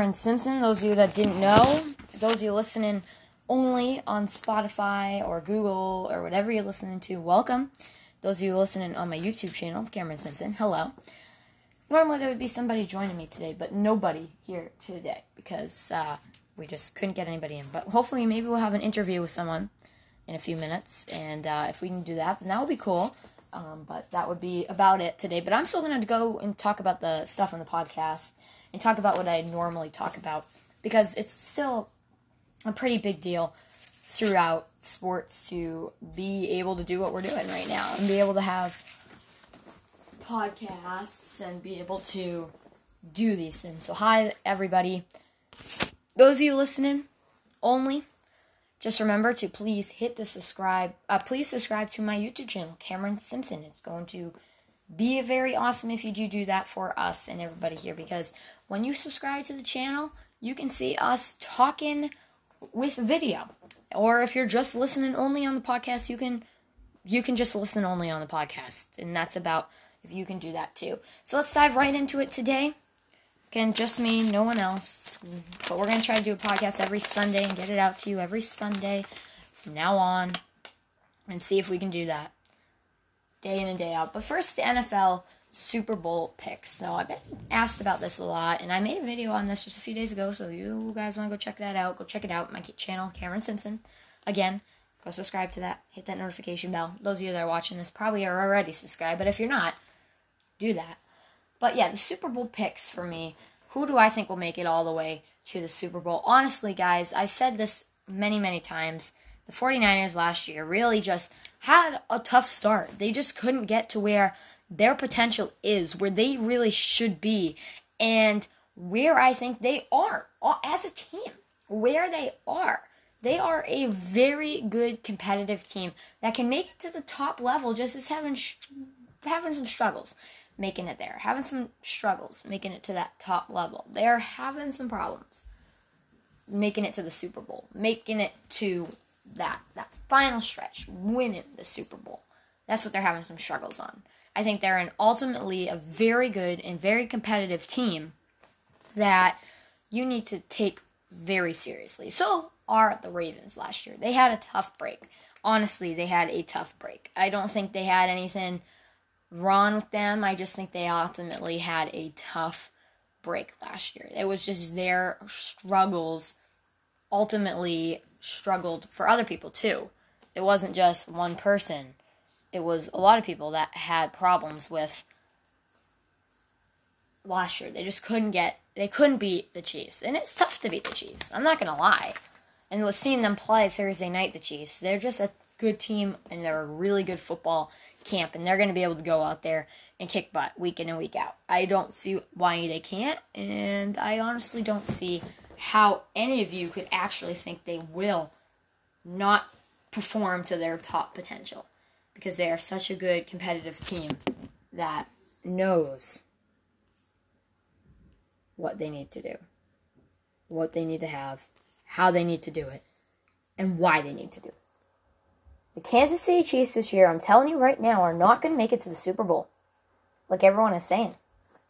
Cameron Simpson, those of you that didn't know, those of you listening only on Spotify or Google or whatever you're listening to, welcome. Those of you listening on my YouTube channel, Cameron Simpson, hello. Normally there would be somebody joining me today, but nobody here today because uh, we just couldn't get anybody in. But hopefully, maybe we'll have an interview with someone in a few minutes, and uh, if we can do that, then that would be cool. Um, but that would be about it today. But I'm still going to go and talk about the stuff on the podcast and talk about what I normally talk about because it's still a pretty big deal throughout sports to be able to do what we're doing right now and be able to have podcasts and be able to do these things. So, hi, everybody. Those of you listening only, just remember to please hit the subscribe. Uh, please subscribe to my YouTube channel, Cameron Simpson. It's going to be very awesome if you do do that for us and everybody here because when you subscribe to the channel, you can see us talking with video. Or if you're just listening only on the podcast, you can you can just listen only on the podcast. And that's about if you can do that too. So let's dive right into it today. Again, just me, no one else. But we're going to try to do a podcast every Sunday and get it out to you every Sunday from now on and see if we can do that day in and day out. But first, the NFL Super Bowl picks. So I've been asked about this a lot, and I made a video on this just a few days ago. So you guys want to go check that out? Go check it out. My channel, Cameron Simpson. Again, go subscribe to that. Hit that notification bell. Those of you that are watching this probably are already subscribed, but if you're not, do that. But yeah, the Super Bowl picks for me. Who do I think will make it all the way to the Super Bowl? Honestly, guys, I said this many, many times. The 49ers last year really just had a tough start. They just couldn't get to where their potential is, where they really should be, and where I think they are uh, as a team, where they are. They are a very good competitive team that can make it to the top level just as having having some struggles making it there, having some struggles making it to that top level. They're having some problems making it to the Super Bowl, making it to that that final stretch, winning the Super Bowl. That's what they're having some struggles on. I think they're an ultimately a very good and very competitive team that you need to take very seriously. So are the Ravens last year. They had a tough break. Honestly, they had a tough break. I don't think they had anything wrong with them. I just think they ultimately had a tough break last year. It was just their struggles ultimately struggled for other people too. It wasn't just one person. It was a lot of people that had problems with last year. They just couldn't get they couldn't beat the Chiefs. And it's tough to beat the Chiefs. I'm not gonna lie. And was seeing them play Thursday night, the Chiefs, they're just a good team and they're a really good football camp and they're to be able to go out there and kick butt week in and week out. I don't see why they can't, and I honestly don't see how any of you could actually think they will not perform to their top potential because they are such a good competitive team that knows what they need to do, what they need to have, how they need to do it, and why they need to do it. The Kansas City Chiefs this year, I'm telling you right now, are not going to make it to the Super Bowl. Like everyone is saying,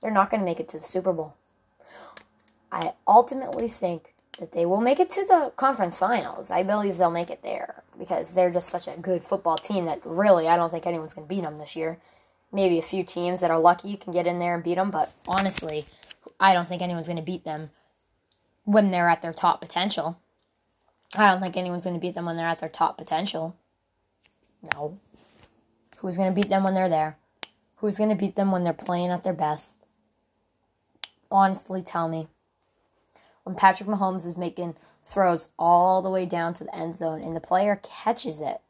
they're not going to make it to the Super Bowl. I ultimately think that they will make it to the conference finals. I believe they'll make it there because they're just such a good football team that really I don't think anyone's going to beat them this year. Maybe a few teams that are lucky can get in there and beat them, but honestly, I don't think anyone's going to beat them when they're at their top potential. I don't think anyone's going to beat them when they're at their top potential. No. Who's going to beat them when they're there? Who's going to beat them when they're playing at their best? Honestly, tell me. When Patrick Mahomes is making throws all the way down to the end zone and the player catches it,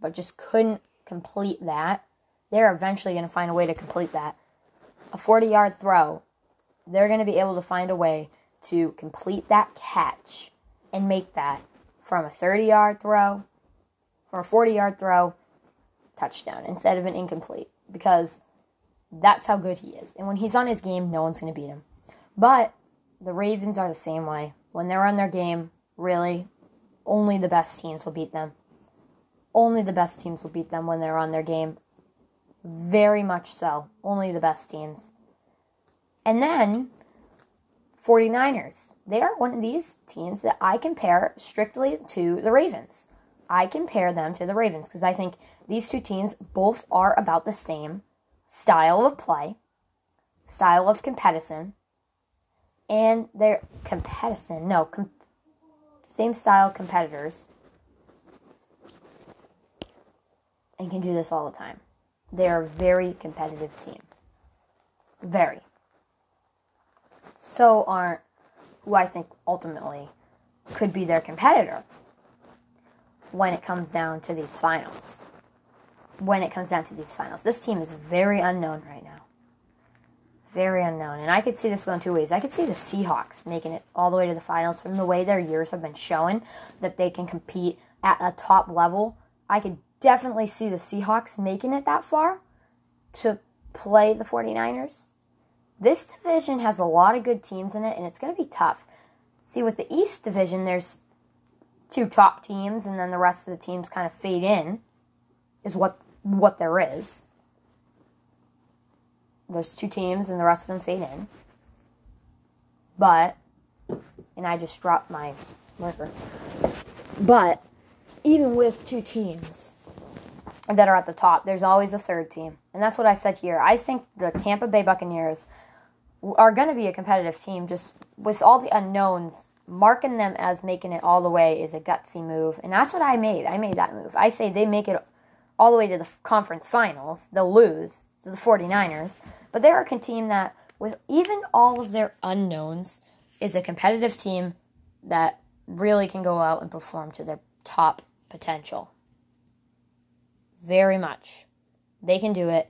but just couldn't complete that, they're eventually going to find a way to complete that. A 40 yard throw, they're going to be able to find a way to complete that catch and make that from a 30 yard throw for a 40 yard throw, touchdown instead of an incomplete because that's how good he is. And when he's on his game, no one's going to beat him. But the Ravens are the same way. When they're on their game, really, only the best teams will beat them. Only the best teams will beat them when they're on their game. Very much so. Only the best teams. And then 49ers. They are one of these teams that I compare strictly to the Ravens. I compare them to the Ravens because I think these two teams both are about the same style of play, style of competition, and they're competition. No, com- same style competitors, and can do this all the time. They are a very competitive team. Very. So aren't who I think ultimately could be their competitor when it comes down to these finals. When it comes down to these finals. This team is very unknown right now. Very unknown. And I could see this going two ways. I could see the Seahawks making it all the way to the finals from the way their years have been showing that they can compete at a top level. I could definitely see the Seahawks making it that far to play the 49ers. This division has a lot of good teams in it, and it's going to be tough. See, with the East division, there's two top teams, and then the rest of the teams kind of fade in, is what what there is. There's two teams, and the rest of them fade in. But, and I just dropped my marker. But, even with two teams that are at the top, there's always a third team. And that's what I said here. I think the Tampa Bay Buccaneers are going to be a competitive team just with all the unknowns marking them as making it all the way is a gutsy move and that's what i made i made that move i say they make it all the way to the conference finals they'll lose to the 49ers but they're a team that with even all of their unknowns is a competitive team that really can go out and perform to their top potential very much they can do it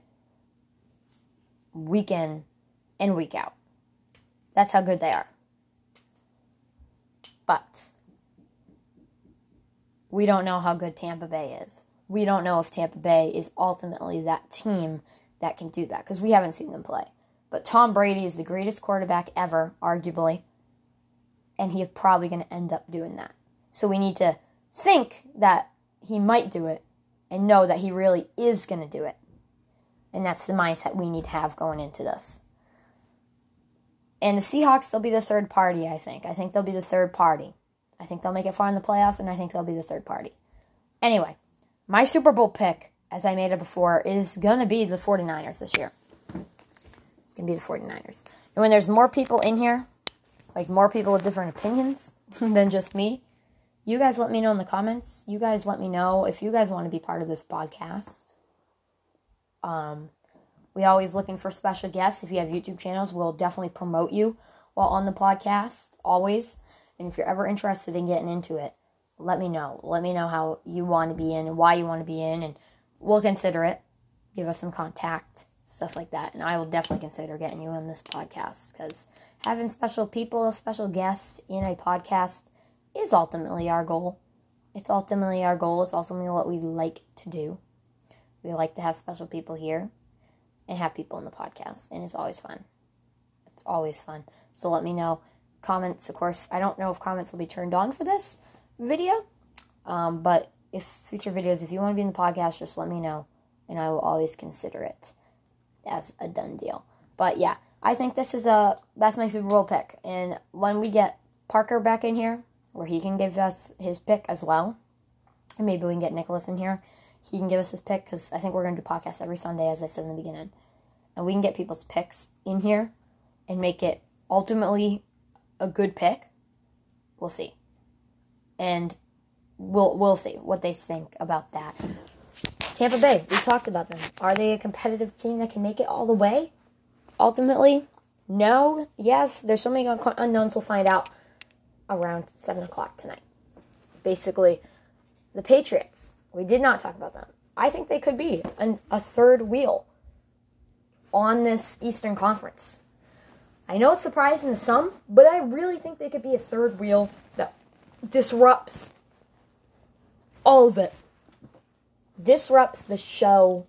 week in and week out. That's how good they are. But we don't know how good Tampa Bay is. We don't know if Tampa Bay is ultimately that team that can do that because we haven't seen them play. But Tom Brady is the greatest quarterback ever, arguably, and he's probably going to end up doing that. So we need to think that he might do it and know that he really is going to do it. And that's the mindset we need to have going into this. And the Seahawks, they'll be the third party, I think. I think they'll be the third party. I think they'll make it far in the playoffs, and I think they'll be the third party. Anyway, my Super Bowl pick, as I made it before, is going to be the 49ers this year. It's going to be the 49ers. And when there's more people in here, like more people with different opinions than just me, you guys let me know in the comments. You guys let me know if you guys want to be part of this podcast. Um, we always looking for special guests. If you have YouTube channels, we'll definitely promote you while on the podcast, always. And if you're ever interested in getting into it, let me know. Let me know how you want to be in and why you want to be in, and we'll consider it. Give us some contact, stuff like that. And I will definitely consider getting you on this podcast because having special people, special guests in a podcast is ultimately our goal. It's ultimately our goal. It's ultimately what we like to do. We like to have special people here and have people in the podcast, and it's always fun. It's always fun. So let me know. Comments, of course. I don't know if comments will be turned on for this video, um, but if future videos, if you want to be in the podcast, just let me know, and I will always consider it as a done deal. But yeah, I think this is a that's my Super Bowl pick, and when we get Parker back in here, where he can give us his pick as well, and maybe we can get Nicholas in here he can give us his pick because I think we're going to do podcasts every Sunday, as I said in the beginning. And we can get people's picks in here and make it ultimately a good pick. We'll see. And we'll we'll see what they think about that. Tampa Bay, we talked about them. Are they a competitive team that can make it all the way? Ultimately, no. Yes, there's so many unknowns. We'll find out around seven o'clock tonight. Basically, the Patriots we did not talk about them. I think they could be an, a third wheel on this Eastern Conference. I know it's surprising to some, but I really think they could be a third wheel that disrupts all of it. Disrupts the show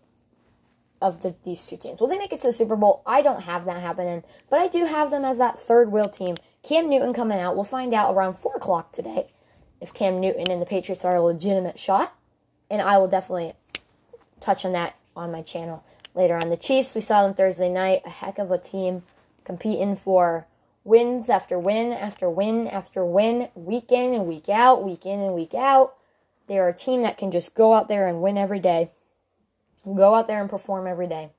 of the, these two teams. Will they make it to the Super Bowl? I don't have that happening, but I do have them as that third wheel team. Cam Newton coming out. We'll find out around 4 o'clock today if Cam Newton and the Patriots are a legitimate shot and I will definitely touch on that on my channel later on. The Chiefs, we saw them Thursday night, a heck of a team competing for wins after win after win after win, week in and week out, week in and week out. They are a team that can just go out there and win every day, go out there and perform every day.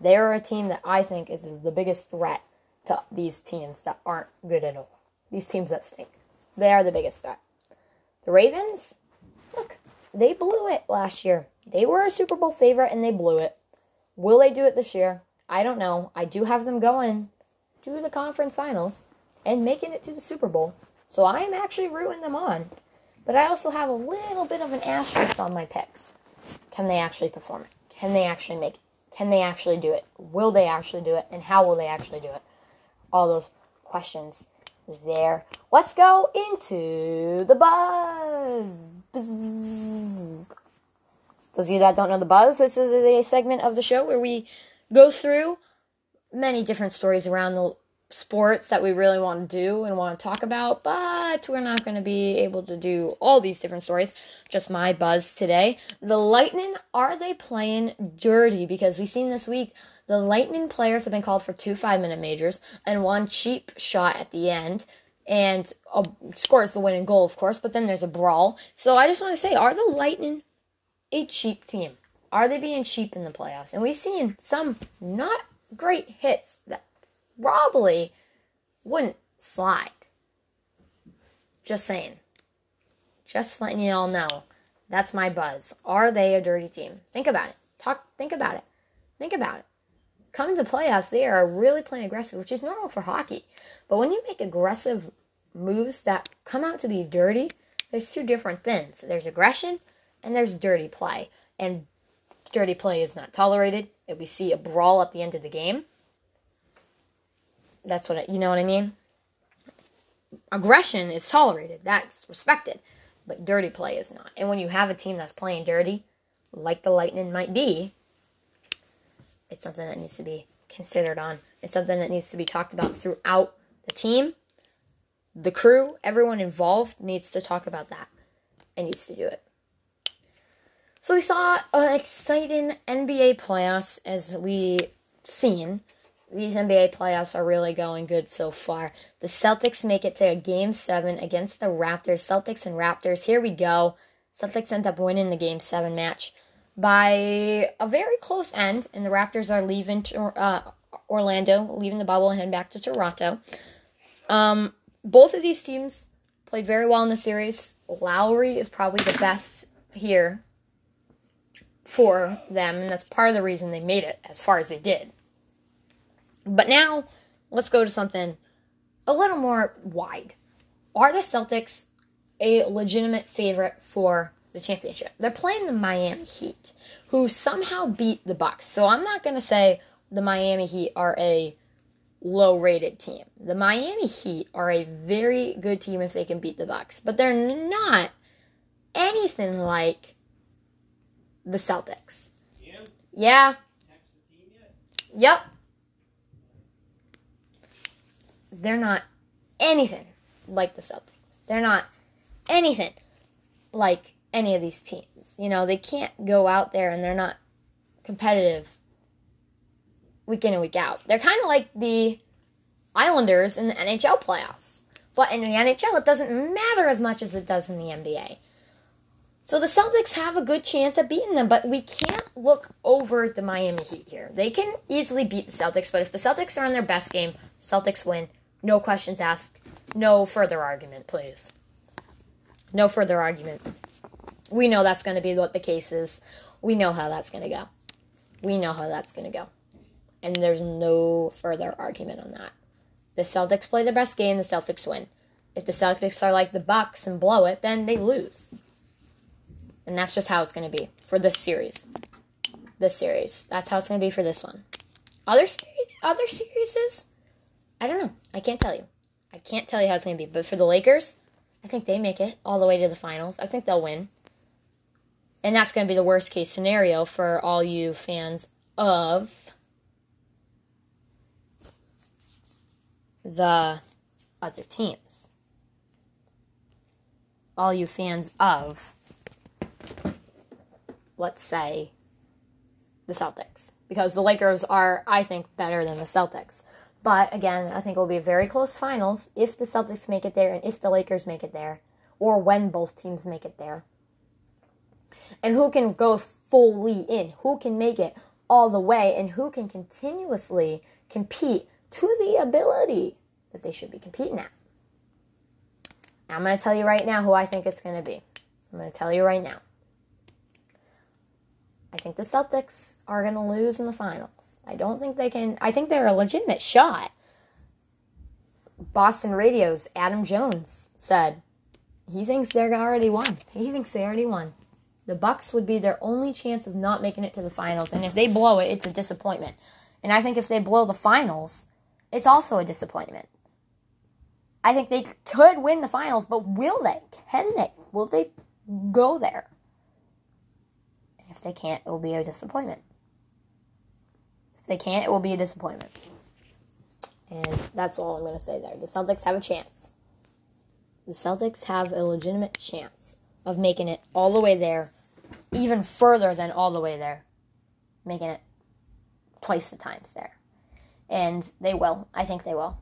They are a team that I think is the biggest threat to these teams that aren't good at all. These teams that stink. They are the biggest threat. The Ravens, look, they blew it last year. They were a Super Bowl favorite and they blew it. Will they do it this year? I don't know. I do have them going to the conference finals and making it to the Super Bowl. So I am actually rooting them on. But I also have a little bit of an asterisk on my picks. Can they actually perform it? Can they actually make it? Can they actually do it? Will they actually do it? And how will they actually do it? All those questions there. Let's go into the buzz. Buzz. Those of you that don't know the buzz, this is a segment of the show where we go through many different stories around the sports that we really want to do and want to talk about, but we're not going to be able to do all these different stories. Just my buzz today. The Lightning, are they playing dirty? Because we've seen this week the Lightning players have been called for two five minute majors and one cheap shot at the end. And uh, scores the winning goal, of course, but then there's a brawl. So I just want to say, are the Lightning a cheap team? Are they being cheap in the playoffs? And we've seen some not great hits that probably wouldn't slide. Just saying. Just letting you all know. That's my buzz. Are they a dirty team? Think about it. Talk think about it. Think about it. Come to playoffs, they are really playing aggressive, which is normal for hockey. But when you make aggressive moves that come out to be dirty, there's two different things. There's aggression and there's dirty play. And dirty play is not tolerated. If we see a brawl at the end of the game, that's what it, you know what I mean? Aggression is tolerated, that's respected, but dirty play is not. And when you have a team that's playing dirty, like the Lightning might be, it's something that needs to be considered on. It's something that needs to be talked about throughout the team, the crew, everyone involved needs to talk about that and needs to do it. So we saw an exciting NBA playoffs as we seen these NBA playoffs are really going good so far. The Celtics make it to a game seven against the Raptors. Celtics and Raptors. Here we go. Celtics end up winning the game seven match by a very close end, and the Raptors are leaving to, uh, Orlando, leaving the bubble and heading back to Toronto. Um, both of these teams played very well in the series. Lowry is probably the best here for them, and that's part of the reason they made it as far as they did. But now, let's go to something a little more wide. Are the Celtics a legitimate favorite for the championship? They're playing the Miami Heat, who somehow beat the Bucks. So I'm not going to say the Miami Heat are a low rated team. The Miami Heat are a very good team if they can beat the Bucks, but they're not anything like the Celtics. Yeah. yeah. Yep. They're not anything like the Celtics. They're not anything like any of these teams. You know, they can't go out there and they're not competitive week in and week out. They're kind of like the Islanders in the NHL playoffs. But in the NHL, it doesn't matter as much as it does in the NBA. So the Celtics have a good chance at beating them, but we can't look over the Miami Heat here. They can easily beat the Celtics, but if the Celtics are in their best game, Celtics win. No questions asked. No further argument, please. No further argument. We know that's going to be what the case is. We know how that's going to go. We know how that's going to go. And there's no further argument on that. The Celtics play their best game, the Celtics win. If the Celtics are like the Bucks and blow it, then they lose. And that's just how it's going to be for this series. This series. That's how it's going to be for this one. Other series, other series I don't know. I can't tell you. I can't tell you how it's going to be. But for the Lakers, I think they make it all the way to the finals. I think they'll win. And that's going to be the worst case scenario for all you fans of the other teams. All you fans of, let's say, the Celtics. Because the Lakers are, I think, better than the Celtics. But again, I think it will be very close finals if the Celtics make it there and if the Lakers make it there, or when both teams make it there. And who can go fully in? Who can make it all the way? And who can continuously compete to the ability that they should be competing at? I'm going to tell you right now who I think it's going to be. I'm going to tell you right now. I think the Celtics are going to lose in the finals. I don't think they can. I think they're a legitimate shot. Boston Radio's Adam Jones said he thinks they're already won. He thinks they already won. The Bucks would be their only chance of not making it to the finals, and if they blow it, it's a disappointment. And I think if they blow the finals, it's also a disappointment. I think they could win the finals, but will they? Can they? Will they go there? They can't, it will be a disappointment. If they can't, it will be a disappointment. And that's all I'm going to say there. The Celtics have a chance. The Celtics have a legitimate chance of making it all the way there, even further than all the way there, making it twice the times there. And they will. I think they will.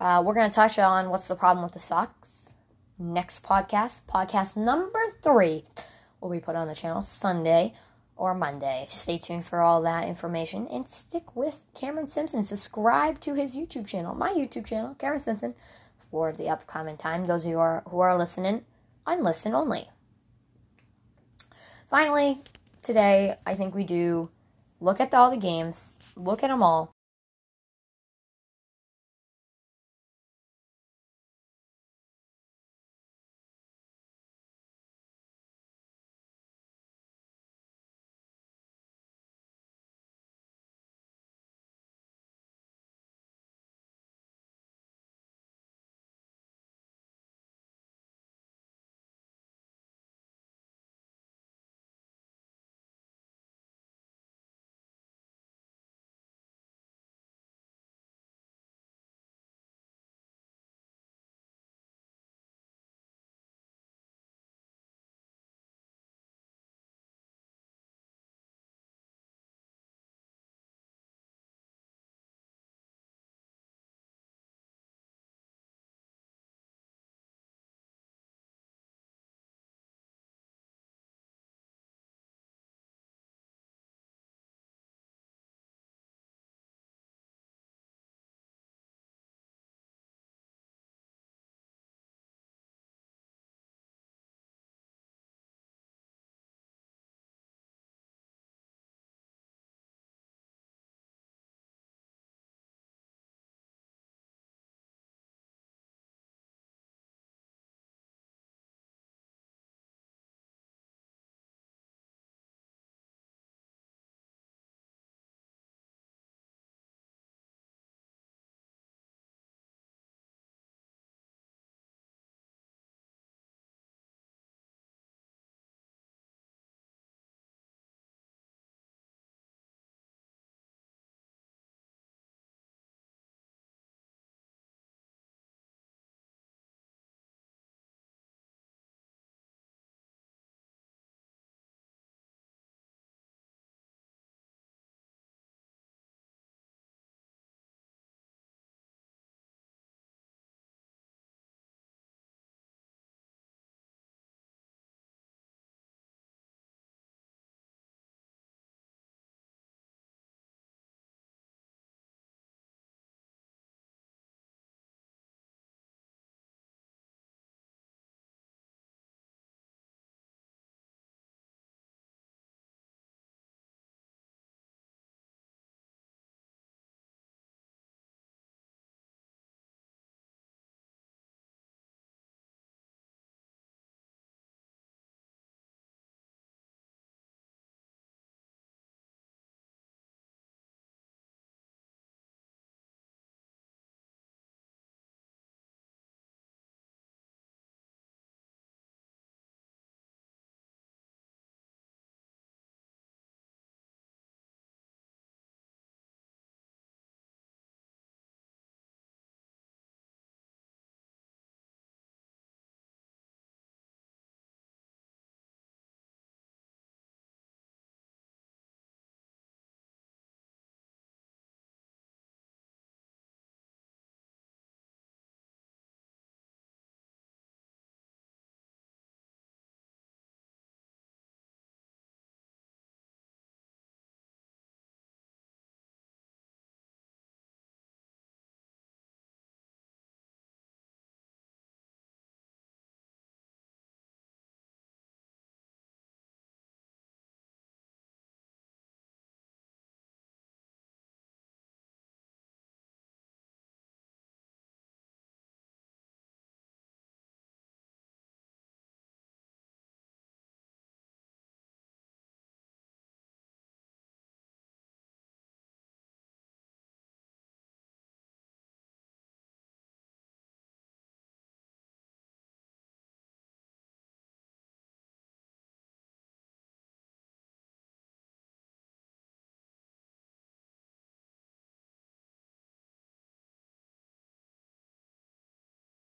Uh, we're going to touch on what's the problem with the Sox next podcast, podcast number three, will be put on the channel Sunday or Monday. Stay tuned for all that information and stick with Cameron Simpson. Subscribe to his YouTube channel, my YouTube channel, Cameron Simpson, for the upcoming time. Those of you who are, who are listening on listen only. Finally, today, I think we do look at all the games, look at them all,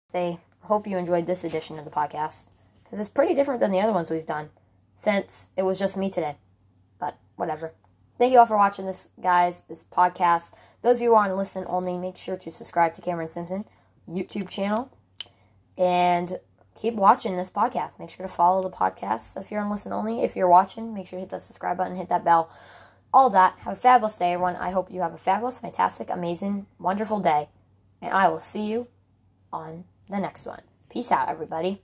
say, hope you enjoyed this edition of the podcast because it's pretty different than the other ones we've done since it was just me today. But whatever. Thank you all for watching this, guys, this podcast. Those of you who want to listen only, make sure to subscribe to Cameron Simpson YouTube channel and keep watching this podcast. Make sure to follow the podcast if you're on listen only. If you're watching, make sure to hit that subscribe button, hit that bell, all that. Have a fabulous day, everyone. I hope you have a fabulous, fantastic, amazing, wonderful day. And I will see you on the next one. Peace out, everybody.